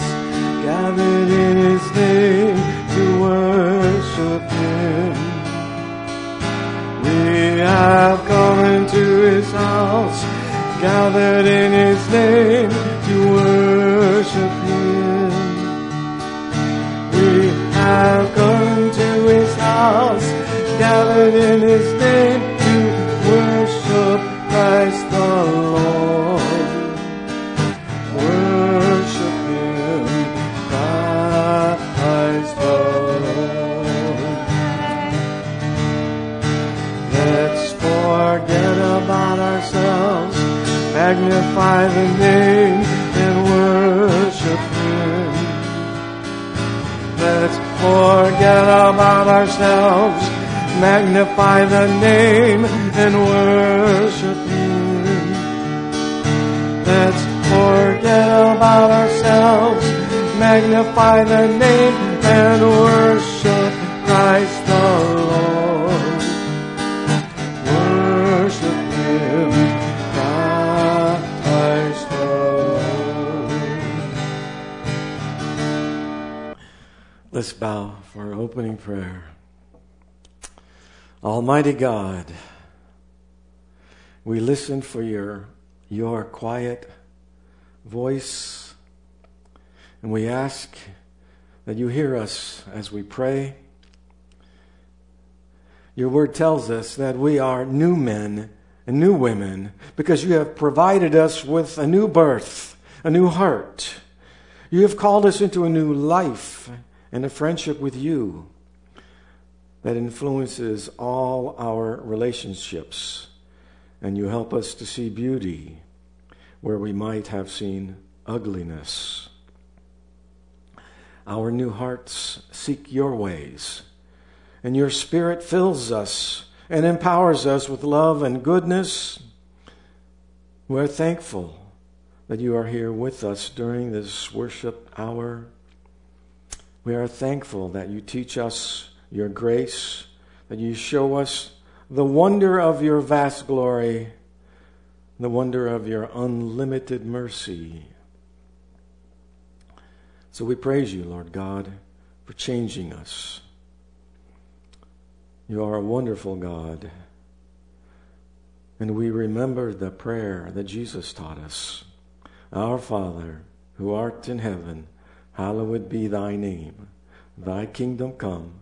gathered in his name to worship him. We have come into his house, gathered in ourselves, magnify the name and worship him. Let's forget about ourselves, magnify the name and worship Christ the Lord. Worship him, Christ the Lord. Let's bow for opening prayer. Almighty God, we listen for your, your quiet voice, and we ask that you hear us as we pray. Your word tells us that we are new men and new women because you have provided us with a new birth, a new heart. You have called us into a new life and a friendship with you that influences all our relationships. And you help us to see beauty where we might have seen ugliness. Our new hearts seek your ways, and your Spirit fills us and empowers us with love and goodness. We're thankful that you are here with us during this worship hour. We are thankful that you teach us your grace, that you show us the wonder of your vast glory, the wonder of your unlimited mercy. So we praise you, Lord God, for changing us. You are a wonderful God. And we remember the prayer that Jesus taught us Our Father, who art in heaven, hallowed be thy name. Thy kingdom come,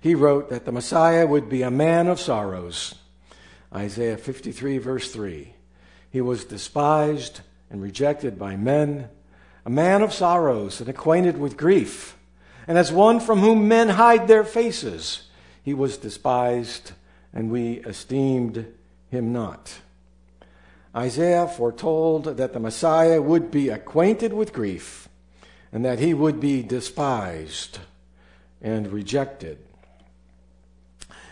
he wrote that the Messiah would be a man of sorrows. Isaiah 53, verse 3. He was despised and rejected by men, a man of sorrows and acquainted with grief. And as one from whom men hide their faces, he was despised, and we esteemed him not. Isaiah foretold that the Messiah would be acquainted with grief, and that he would be despised and rejected.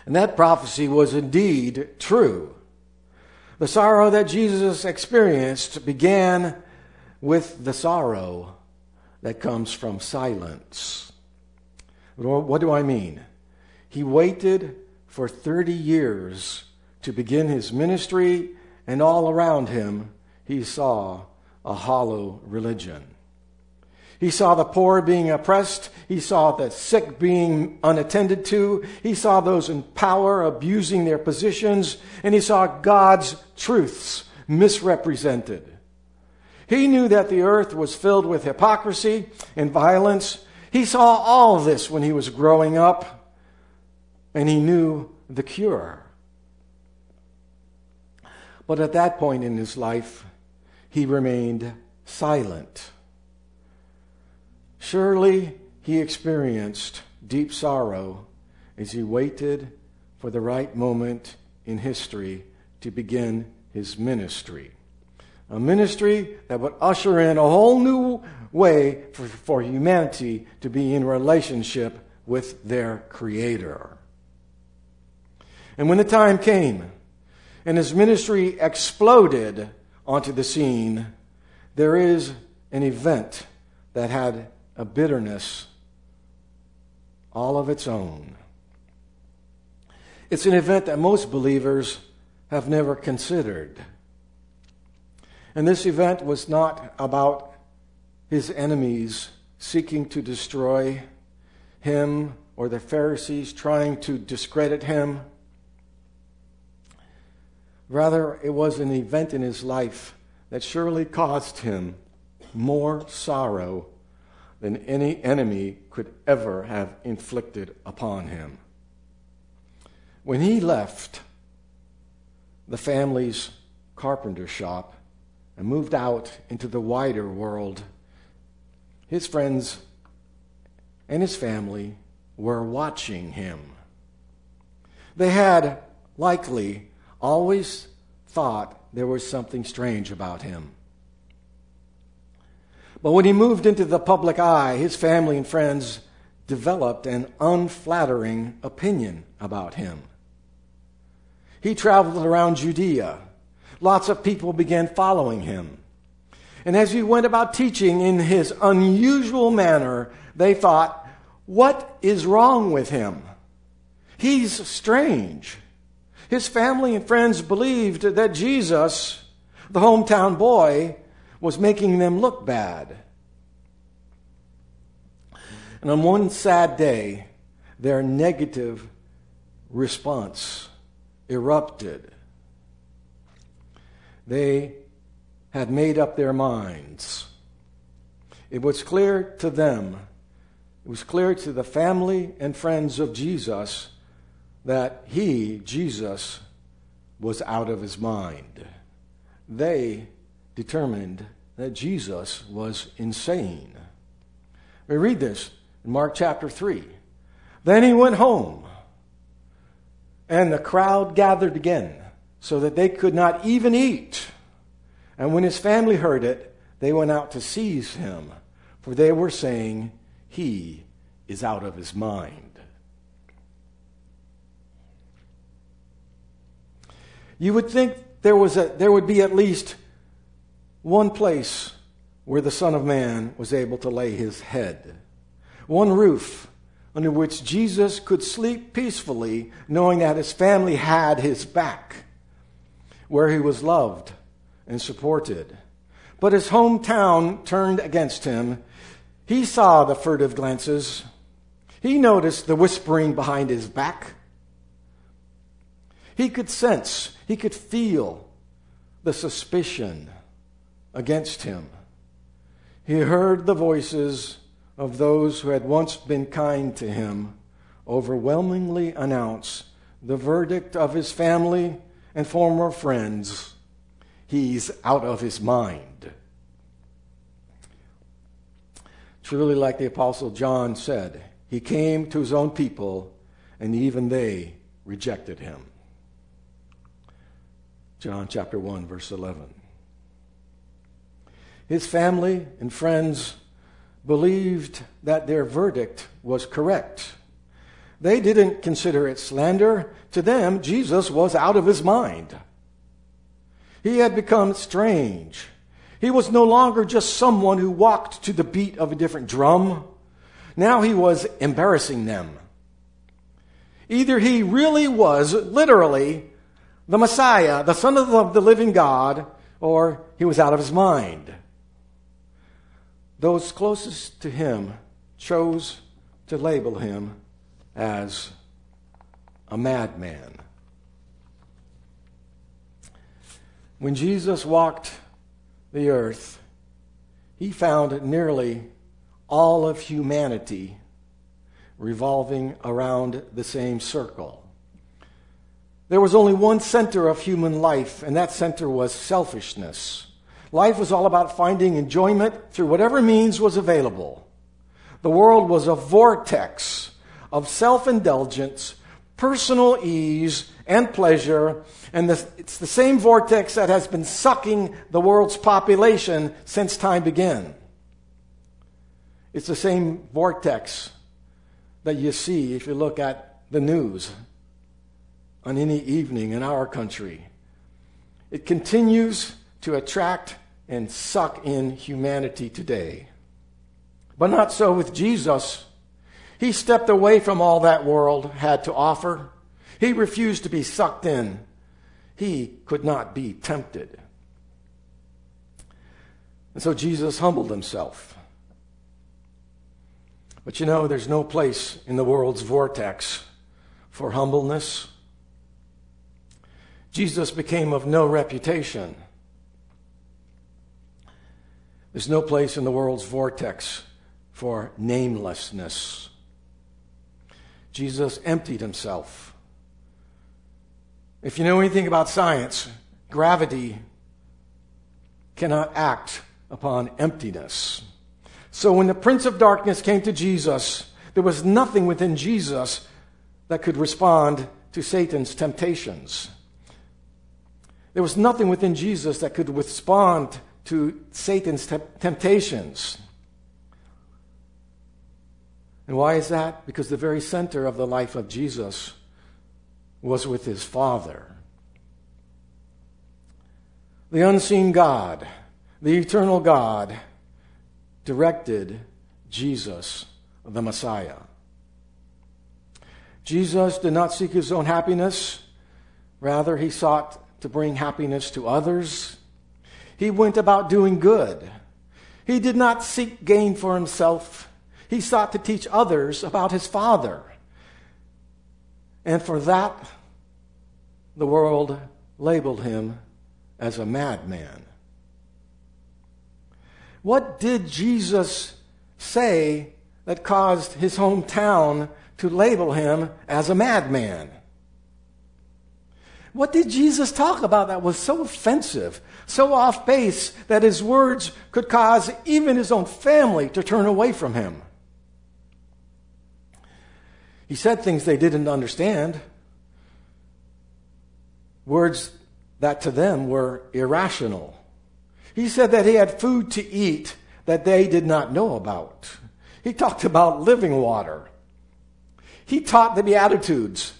And that prophecy was indeed true. The sorrow that Jesus experienced began with the sorrow that comes from silence. What do I mean? He waited for 30 years to begin his ministry, and all around him he saw a hollow religion. He saw the poor being oppressed. He saw the sick being unattended to. He saw those in power abusing their positions. And he saw God's truths misrepresented. He knew that the earth was filled with hypocrisy and violence. He saw all this when he was growing up. And he knew the cure. But at that point in his life, he remained silent. Surely he experienced deep sorrow as he waited for the right moment in history to begin his ministry. A ministry that would usher in a whole new way for, for humanity to be in relationship with their Creator. And when the time came and his ministry exploded onto the scene, there is an event that had a bitterness all of its own. It's an event that most believers have never considered. And this event was not about his enemies seeking to destroy him or the Pharisees trying to discredit him. Rather, it was an event in his life that surely caused him more sorrow than any enemy could ever have inflicted upon him. When he left the family's carpenter shop and moved out into the wider world, his friends and his family were watching him. They had likely always thought there was something strange about him. But when he moved into the public eye, his family and friends developed an unflattering opinion about him. He traveled around Judea. Lots of people began following him. And as he went about teaching in his unusual manner, they thought, what is wrong with him? He's strange. His family and friends believed that Jesus, the hometown boy, was making them look bad. And on one sad day, their negative response erupted. They had made up their minds. It was clear to them, it was clear to the family and friends of Jesus that he, Jesus, was out of his mind. They determined that Jesus was insane. We read this in Mark chapter 3. Then he went home, and the crowd gathered again, so that they could not even eat. And when his family heard it, they went out to seize him, for they were saying, He is out of his mind. You would think there, was a, there would be at least one place where the Son of Man was able to lay his head, one roof under which Jesus could sleep peacefully, knowing that his family had his back, where he was loved and supported. But his hometown turned against him. He saw the furtive glances. He noticed the whispering behind his back. He could sense, he could feel the suspicion against him. He heard the voices of those who had once been kind to him overwhelmingly announce the verdict of his family and former friends he's out of his mind. Truly, like the Apostle John said, he came to his own people, and even they rejected him. John chapter 1, verse 11. His family and friends believed that their verdict was correct. They didn't consider it slander. To them, Jesus was out of his mind. He had become strange. He was no longer just someone who walked to the beat of a different drum. Now he was embarrassing them. Either he really was, literally, the Messiah, the Son of the living God, or he was out of his mind. Those closest to him chose to label him as a madman. When Jesus walked the earth, he found nearly all of humanity revolving around the same circle. There was only one center of human life, and that center was selfishness. Life was all about finding enjoyment through whatever means was available. The world was a vortex of self indulgence, personal ease, and pleasure, and the, it's the same vortex that has been sucking the world's population since time began. It's the same vortex that you see if you look at the news on any evening in our country. It continues to attract and suck in humanity today. But not so with Jesus. He stepped away from all that world had to offer. He refused to be sucked in. He could not be tempted. And so Jesus humbled himself. But you know, there's no place in the world's vortex for humbleness. Jesus became of no reputation. There's no place in the world's vortex for namelessness. Jesus emptied himself. If you know anything about science, gravity cannot act upon emptiness. So when the Prince of Darkness came to Jesus, there was nothing within Jesus that could respond to Satan's temptations. There was nothing within Jesus that could respond to Satan's te- temptations. And why is that? Because the very center of the life of Jesus was with his Father. The unseen God, the eternal God, directed Jesus, the Messiah. Jesus did not seek his own happiness, rather, he sought to bring happiness to others. He went about doing good. He did not seek gain for himself. He sought to teach others about his Father. And for that, the world labeled him as a madman. What did Jesus say that caused his hometown to label him as a madman? What did Jesus talk about that was so offensive, so off base, that his words could cause even his own family to turn away from him? He said things they didn't understand, words that to them were irrational. He said that he had food to eat that they did not know about. He talked about living water. He taught the Beatitudes.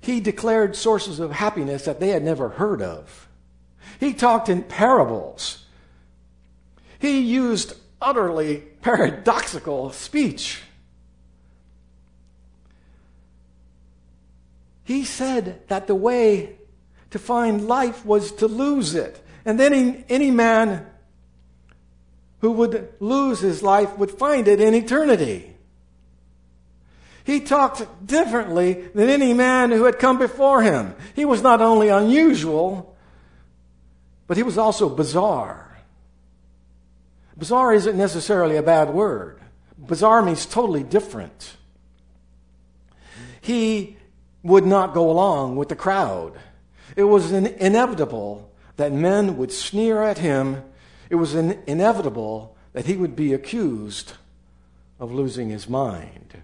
He declared sources of happiness that they had never heard of. He talked in parables. He used utterly paradoxical speech. He said that the way to find life was to lose it. And then any, any man who would lose his life would find it in eternity. He talked differently than any man who had come before him. He was not only unusual, but he was also bizarre. Bizarre isn't necessarily a bad word. Bizarre means totally different. He would not go along with the crowd. It was inevitable that men would sneer at him. It was inevitable that he would be accused of losing his mind.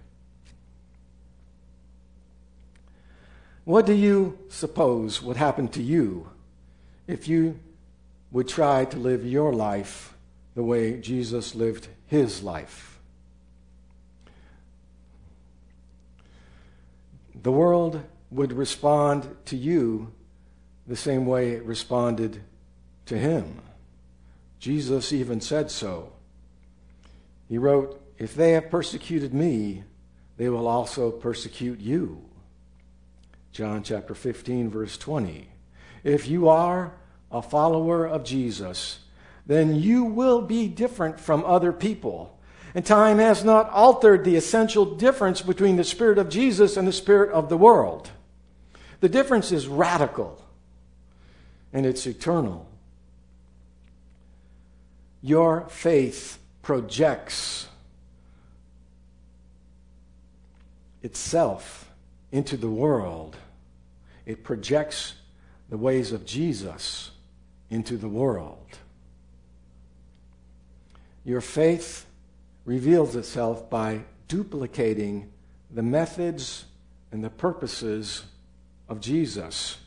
What do you suppose would happen to you if you would try to live your life the way Jesus lived his life? The world would respond to you the same way it responded to him. Jesus even said so. He wrote, If they have persecuted me, they will also persecute you. John chapter 15, verse 20. If you are a follower of Jesus, then you will be different from other people. And time has not altered the essential difference between the Spirit of Jesus and the Spirit of the world. The difference is radical and it's eternal. Your faith projects itself into the world it projects the ways of Jesus into the world. Your faith reveals itself by duplicating the methods and the purposes of Jesus.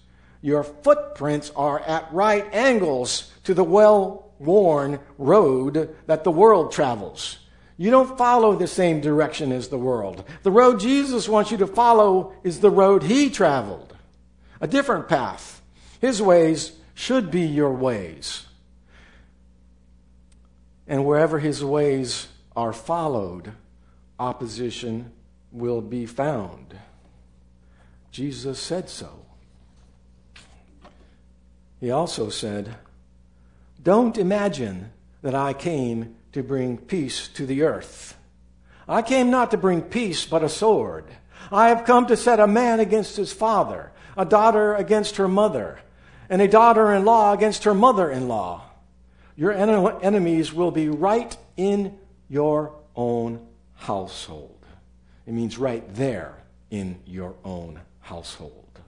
Your footprints are at right angles to the well worn road that the world travels. You don't follow the same direction as the world. The road Jesus wants you to follow is the road he traveled, a different path. His ways should be your ways. And wherever his ways are followed, opposition will be found. Jesus said so. He also said, Don't imagine that I came to bring peace to the earth. I came not to bring peace, but a sword. I have come to set a man against his father, a daughter against her mother, and a daughter in law against her mother in law. Your en- enemies will be right in your own household. It means right there in your own household.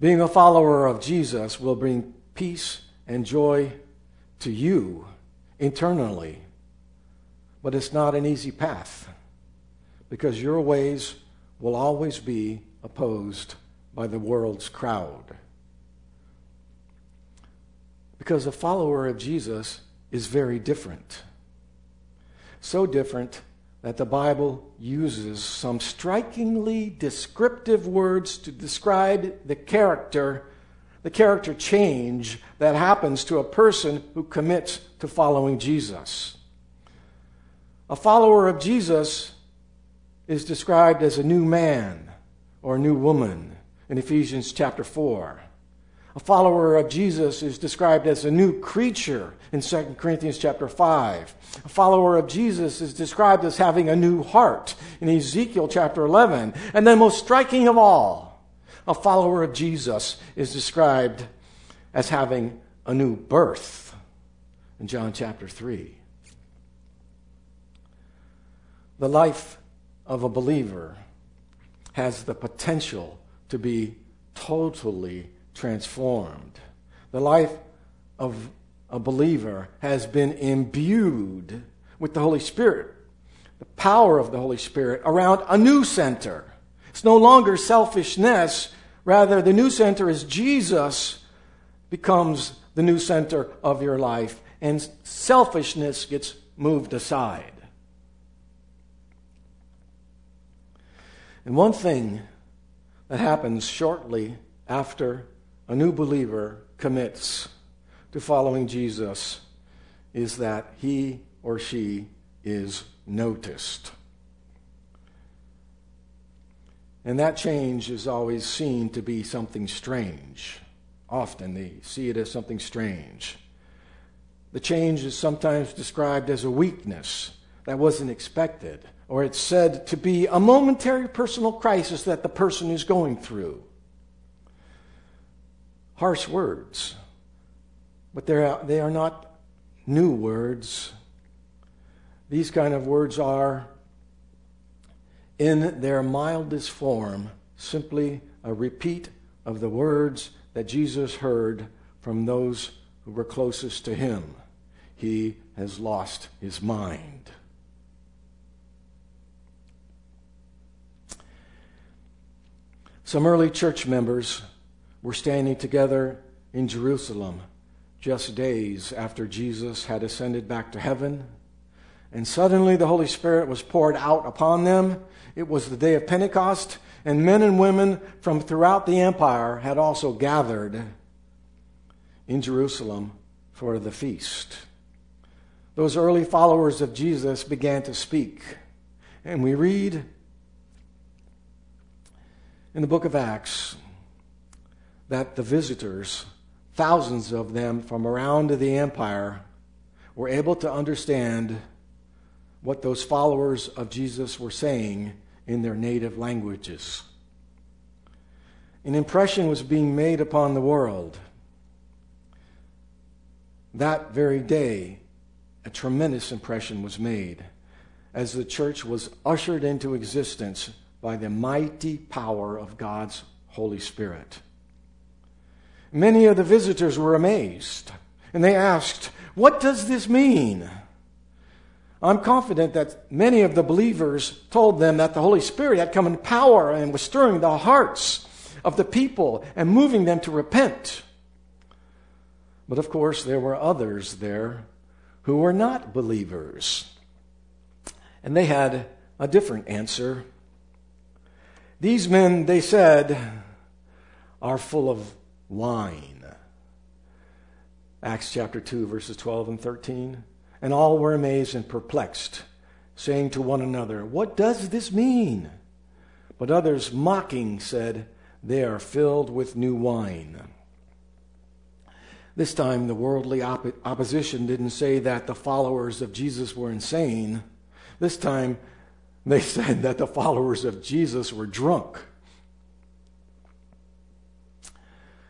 Being a follower of Jesus will bring peace and joy to you internally. But it's not an easy path because your ways will always be opposed by the world's crowd. Because a follower of Jesus is very different. So different that the Bible uses some strikingly descriptive words to describe the character, the character change that happens to a person who commits to following Jesus. A follower of Jesus is described as a new man or a new woman in Ephesians chapter 4. A follower of Jesus is described as a new creature in 2 Corinthians chapter 5. A follower of Jesus is described as having a new heart in Ezekiel chapter 11. And then, most striking of all, a follower of Jesus is described as having a new birth in John chapter 3. The life of a believer has the potential to be totally transformed. The life of a believer has been imbued with the Holy Spirit, the power of the Holy Spirit around a new center. It's no longer selfishness, rather, the new center is Jesus becomes the new center of your life, and selfishness gets moved aside. And one thing that happens shortly after a new believer commits to following Jesus is that he or she is noticed. And that change is always seen to be something strange. Often they see it as something strange. The change is sometimes described as a weakness that wasn't expected, or it's said to be a momentary personal crisis that the person is going through harsh words, but they are not new words. These kind of words are, in their mildest form, simply a repeat of the words that Jesus heard from those who were closest to him. He has lost his mind. Some early church members were standing together in Jerusalem just days after Jesus had ascended back to heaven. And suddenly the Holy Spirit was poured out upon them. It was the day of Pentecost, and men and women from throughout the empire had also gathered in Jerusalem for the feast. Those early followers of Jesus began to speak. And we read in the book of Acts that the visitors, thousands of them from around the empire, were able to understand what those followers of Jesus were saying in their native languages. An impression was being made upon the world. That very day, a tremendous impression was made as the church was ushered into existence by the mighty power of God's Holy Spirit. Many of the visitors were amazed and they asked, What does this mean? I'm confident that many of the believers told them that the Holy Spirit had come in power and was stirring the hearts of the people and moving them to repent. But of course, there were others there who were not believers. And they had a different answer. These men, they said, are full of wine. Acts chapter 2, verses 12 and 13. And all were amazed and perplexed, saying to one another, What does this mean? But others, mocking, said, They are filled with new wine. This time, the worldly op- opposition didn't say that the followers of Jesus were insane. This time, they said that the followers of Jesus were drunk.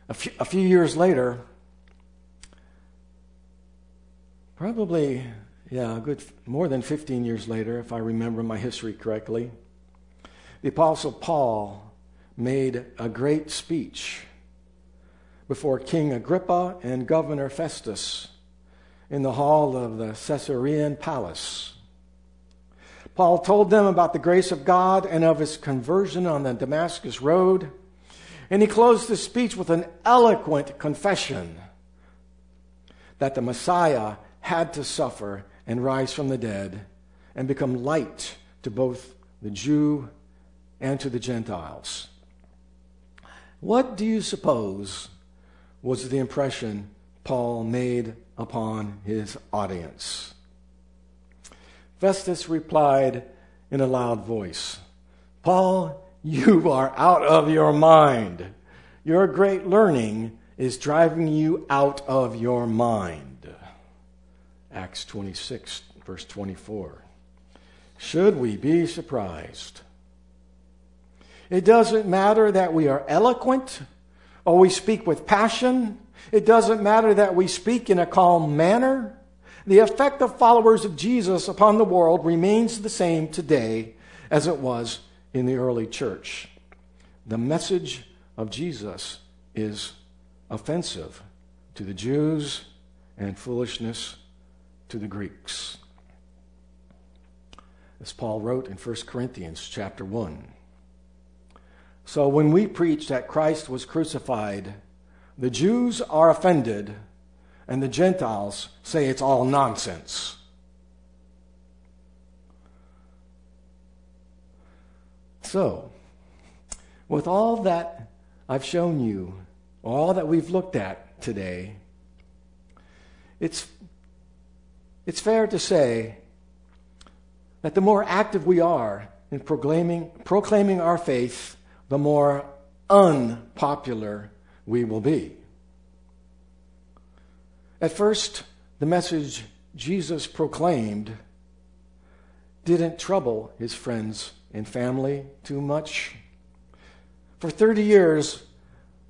A few, a few years later, probably, yeah, good more than 15 years later, if I remember my history correctly, the Apostle Paul made a great speech before King Agrippa and Governor Festus in the hall of the Caesarean palace. Paul told them about the grace of God and of his conversion on the Damascus road, and he closed his speech with an eloquent confession that the Messiah had to suffer and rise from the dead and become light to both the Jew and to the Gentiles. What do you suppose was the impression Paul made upon his audience? Festus replied in a loud voice, Paul, you are out of your mind. Your great learning is driving you out of your mind. Acts 26, verse 24. Should we be surprised? It doesn't matter that we are eloquent or we speak with passion. It doesn't matter that we speak in a calm manner. The effect of followers of Jesus upon the world remains the same today as it was in the early church. The message of Jesus is offensive to the Jews and foolishness to the Greeks. As Paul wrote in 1 Corinthians chapter 1. So when we preach that Christ was crucified, the Jews are offended and the Gentiles say it's all nonsense. So, with all that I've shown you, all that we've looked at today, it's, it's fair to say that the more active we are in proclaiming, proclaiming our faith, the more unpopular we will be. At first, the message Jesus proclaimed didn't trouble his friends and family too much. For 30 years,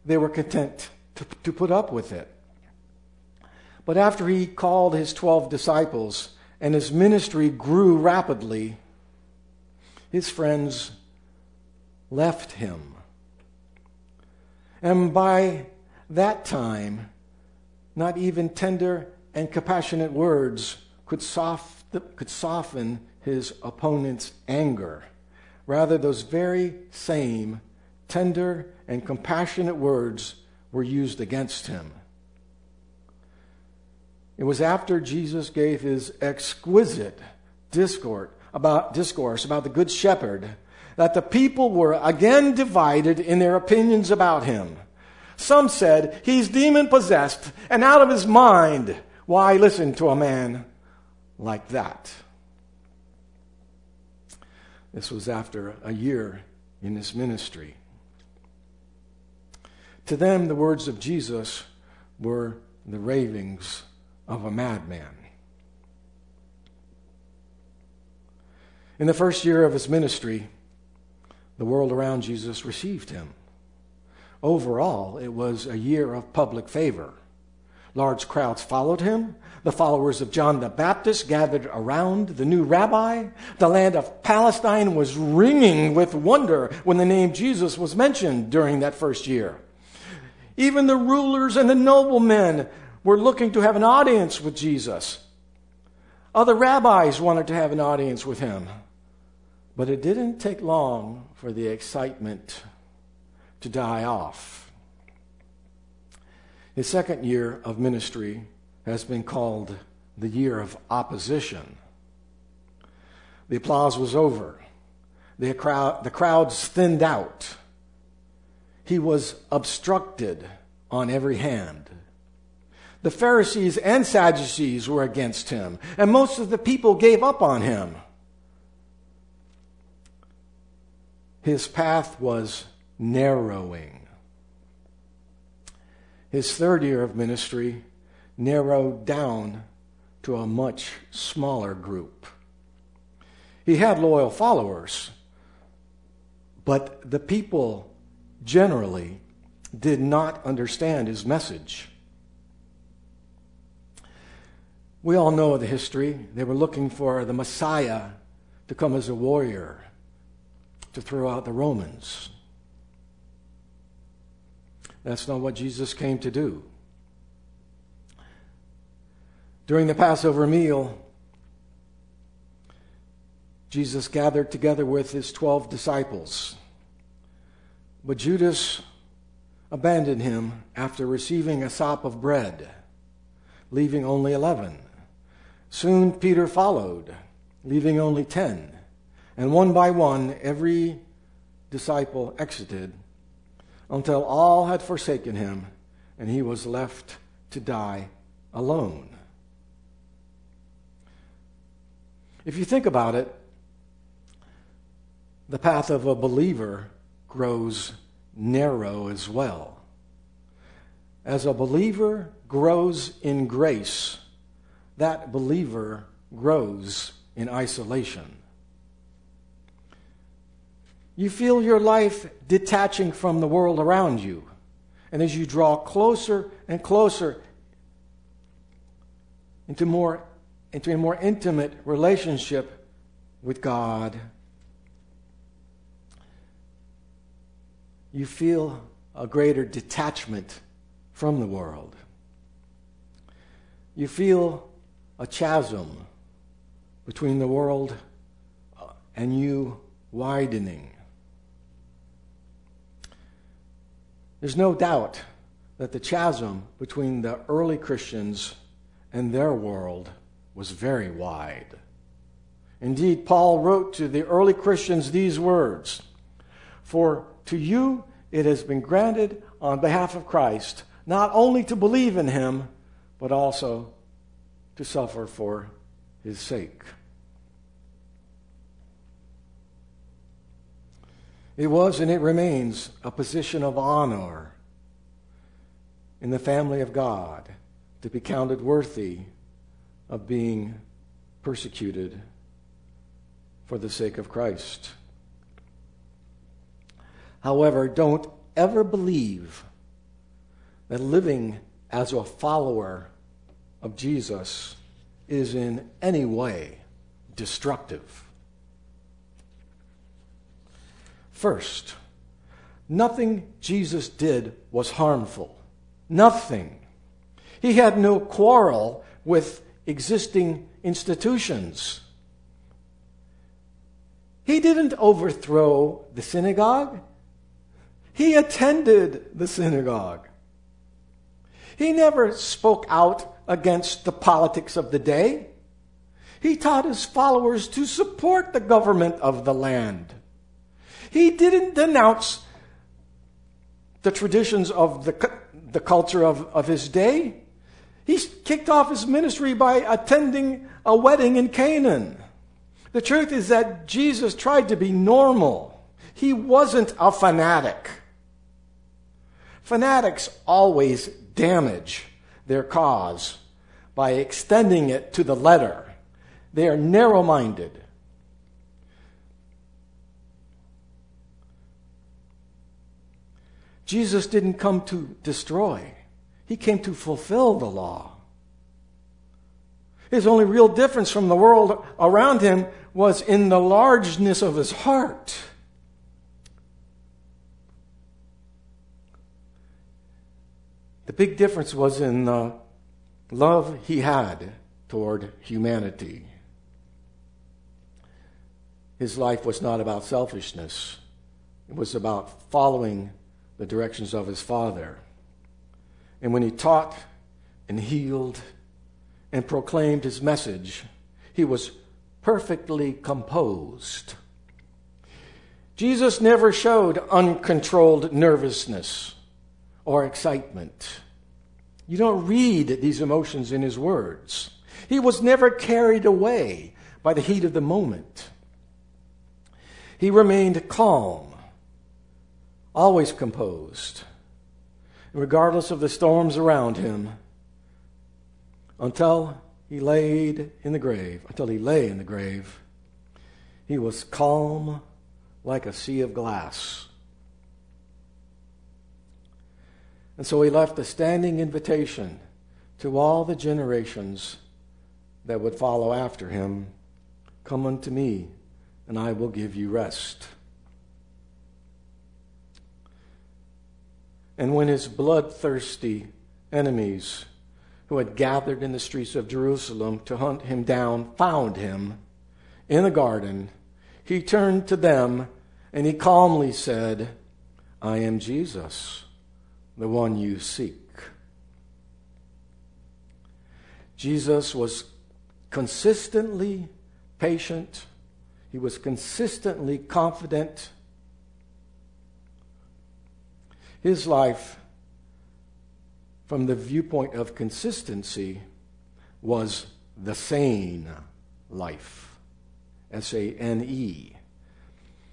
they were content to, to put up with it. But after he called his 12 disciples and his ministry grew rapidly, his friends left him. And by that time, not even tender and compassionate words could, soft, could soften his opponent's anger. Rather, those very same tender and compassionate words were used against him. It was after Jesus gave his exquisite discourse about, discourse about the Good Shepherd that the people were again divided in their opinions about him. Some said he's demon possessed and out of his mind. Why listen to a man like that? This was after a year in his ministry. To them, the words of Jesus were the ravings of a madman. In the first year of his ministry, the world around Jesus received him. Overall, it was a year of public favor. Large crowds followed him. The followers of John the Baptist gathered around the new rabbi. The land of Palestine was ringing with wonder when the name Jesus was mentioned during that first year. Even the rulers and the noblemen were looking to have an audience with Jesus. Other rabbis wanted to have an audience with him. But it didn't take long for the excitement to die off. His second year of ministry has been called the year of opposition. The applause was over. The, crowd, the crowds thinned out. He was obstructed on every hand. The Pharisees and Sadducees were against him, and most of the people gave up on him. His path was narrowing. His third year of ministry narrowed down to a much smaller group. He had loyal followers, but the people generally did not understand his message. We all know the history. They were looking for the Messiah to come as a warrior to throw out the Romans. That's not what Jesus came to do. During the Passover meal, Jesus gathered together with his 12 disciples. But Judas abandoned him after receiving a sop of bread, leaving only 11. Soon Peter followed, leaving only 10. And one by one, every disciple exited until all had forsaken him and he was left to die alone. If you think about it, the path of a believer grows narrow as well. As a believer grows in grace, that believer grows in isolation. You feel your life detaching from the world around you. And as you draw closer and closer into more into a more intimate relationship with God, you feel a greater detachment from the world. You feel a chasm between the world and you widening. There's no doubt that the chasm between the early Christians and their world was very wide. Indeed, Paul wrote to the early Christians these words For to you it has been granted on behalf of Christ not only to believe in him, but also to suffer for his sake. It was and it remains a position of honor in the family of God to be counted worthy of being persecuted for the sake of Christ. However, don't ever believe that living as a follower of Jesus is in any way destructive. First, nothing Jesus did was harmful. Nothing. He had no quarrel with existing institutions. He didn't overthrow the synagogue. He attended the synagogue. He never spoke out against the politics of the day. He taught his followers to support the government of the land. He didn't denounce the traditions of the, the culture of, of his day. He kicked off his ministry by attending a wedding in Canaan. The truth is that Jesus tried to be normal. He wasn't a fanatic. Fanatics always damage their cause by extending it to the letter. They are narrow minded. Jesus didn't come to destroy, he came to fulfill the law. His only real difference from the world around him was in the largeness of his heart. The big difference was in the love he had toward humanity. His life was not about selfishness, it was about following the directions of his Father. And when he taught and healed and proclaimed his message, he was perfectly composed. Jesus never showed uncontrolled nervousness or excitement. You don't read these emotions in his words. He was never carried away by the heat of the moment. He remained calm, always composed, regardless of the storms around him, until he laid in the grave, until he lay in the grave. He was calm like a sea of glass. And so he left a standing invitation to all the generations that would follow after him Come unto me, and I will give you rest. And when his bloodthirsty enemies, who had gathered in the streets of Jerusalem to hunt him down, found him in the garden, he turned to them and he calmly said, I am Jesus, the one you seek. Jesus was consistently patient, he was consistently confident. His life, from the viewpoint of consistency, was the sane life. S A N E.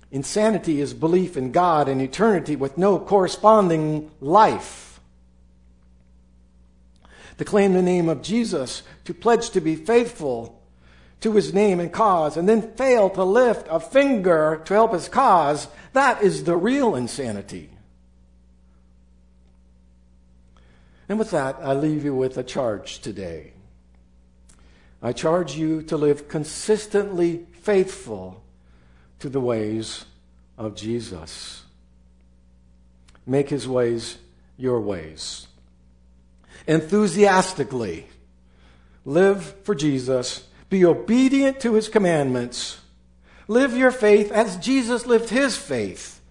Insanity is belief in God and eternity with no corresponding life. To claim the name of Jesus, to pledge to be faithful to his name and cause, and then fail to lift a finger to help his cause, that is the real insanity. And with that, I leave you with a charge today. I charge you to live consistently faithful to the ways of Jesus. Make his ways your ways. Enthusiastically live for Jesus. Be obedient to his commandments. Live your faith as Jesus lived his faith.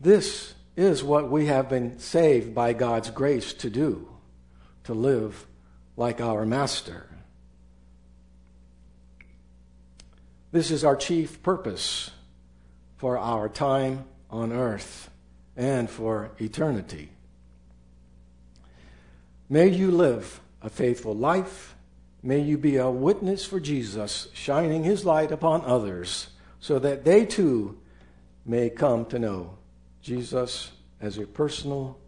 This is what we have been saved by God's grace to do, to live like our Master. This is our chief purpose for our time on earth and for eternity. May you live a faithful life. May you be a witness for Jesus, shining his light upon others, so that they too may come to know Jesus as a personal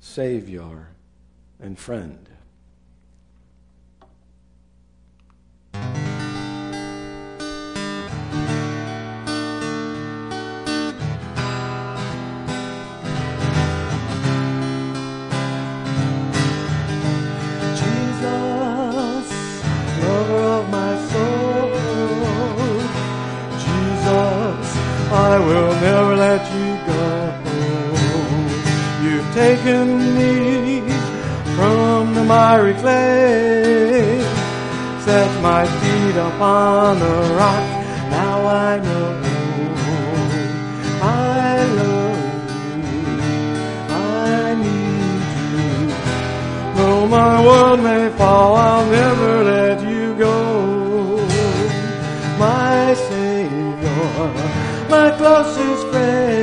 Savior and friend. Taken me from the miry clay, set my feet upon a rock. Now I know I love you. I need you. Though my world may fall, I'll never let you go. My Savior, my closest friend,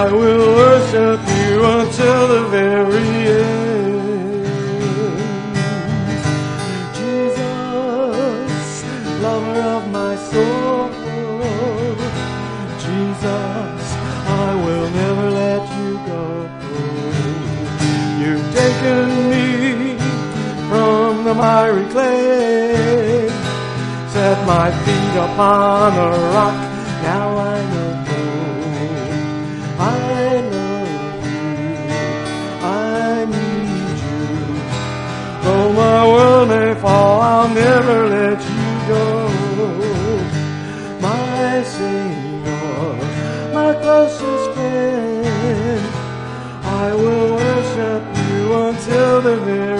I will worship you until the very end. Jesus, lover of my soul. Jesus, I will never let you go. You've taken me from the miry clay, set my feet upon a rock. My world may fall, I'll never let you go. My Savior, my closest friend, I will worship you until the very